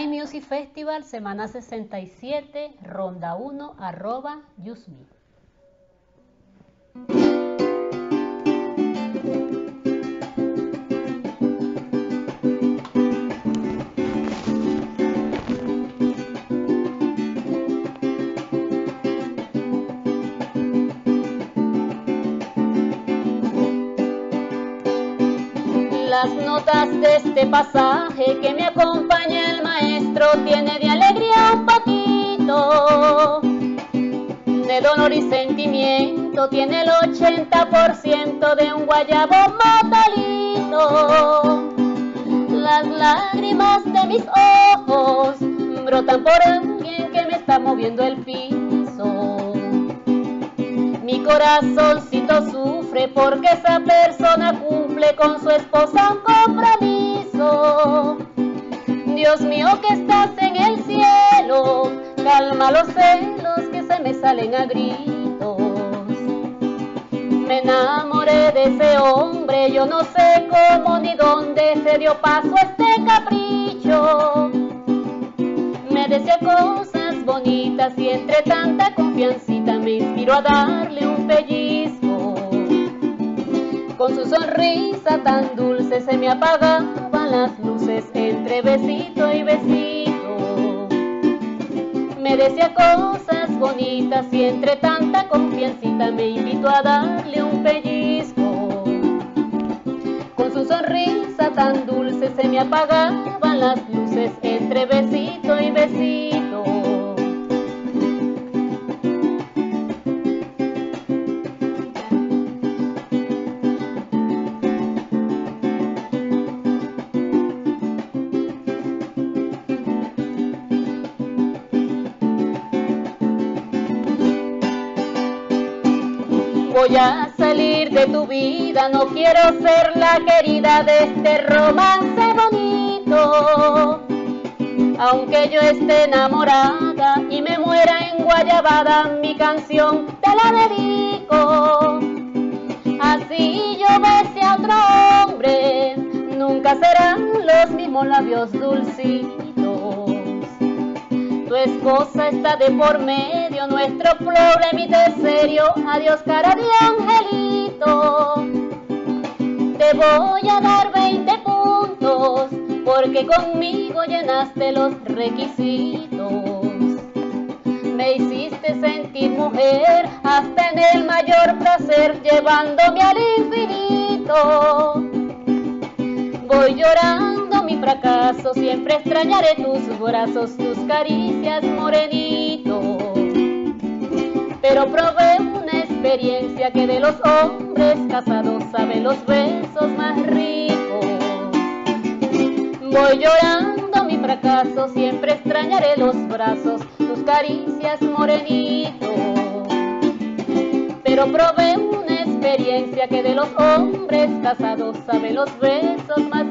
iMusic Festival, semana 67, ronda 1, arroba, use Las notas de este pasaje que me acompaña el maestro tiene de alegría un poquito, de dolor y sentimiento tiene el 80% de un guayabo matalito. Las lágrimas de mis ojos brotan por alguien que me está moviendo el piso. Mi corazoncito porque esa persona cumple con su esposa un compromiso. Dios mío que estás en el cielo, calma los celos que se me salen a gritos. Me enamoré de ese hombre, yo no sé cómo ni dónde se dio paso este capricho. Me decía cosas bonitas y entre tanta confiancita me inspiró a darle un pellizco. Con su sonrisa tan dulce se me apagaban las luces entre besito y besito. Me decía cosas bonitas y entre tanta confiancita me invitó a darle un pellizco. Con su sonrisa tan dulce se me apagaban las luces entre besito y besito. Voy a salir de tu vida, no quiero ser la querida de este romance bonito. Aunque yo esté enamorada y me muera en Guayabada, mi canción te la dedico. Así yo bese a otro hombre, nunca serán los mismos labios dulcitos. Tu esposa está de por medio, nuestro problemita es serio. Adiós, cara de angelito. Te voy a dar 20 puntos, porque conmigo llenaste los requisitos. Me hiciste sentir mujer hasta en el mayor placer, llevándome al infinito. Voy llorando mi fracaso, siempre extrañaré tus brazos, tus caricias, morenito. Pero probé una experiencia que de los hombres casados sabe los besos más ricos. Voy llorando mi fracaso, siempre extrañaré los brazos, tus caricias, morenito. Pero probé una experiencia que de los hombres casados sabe los besos más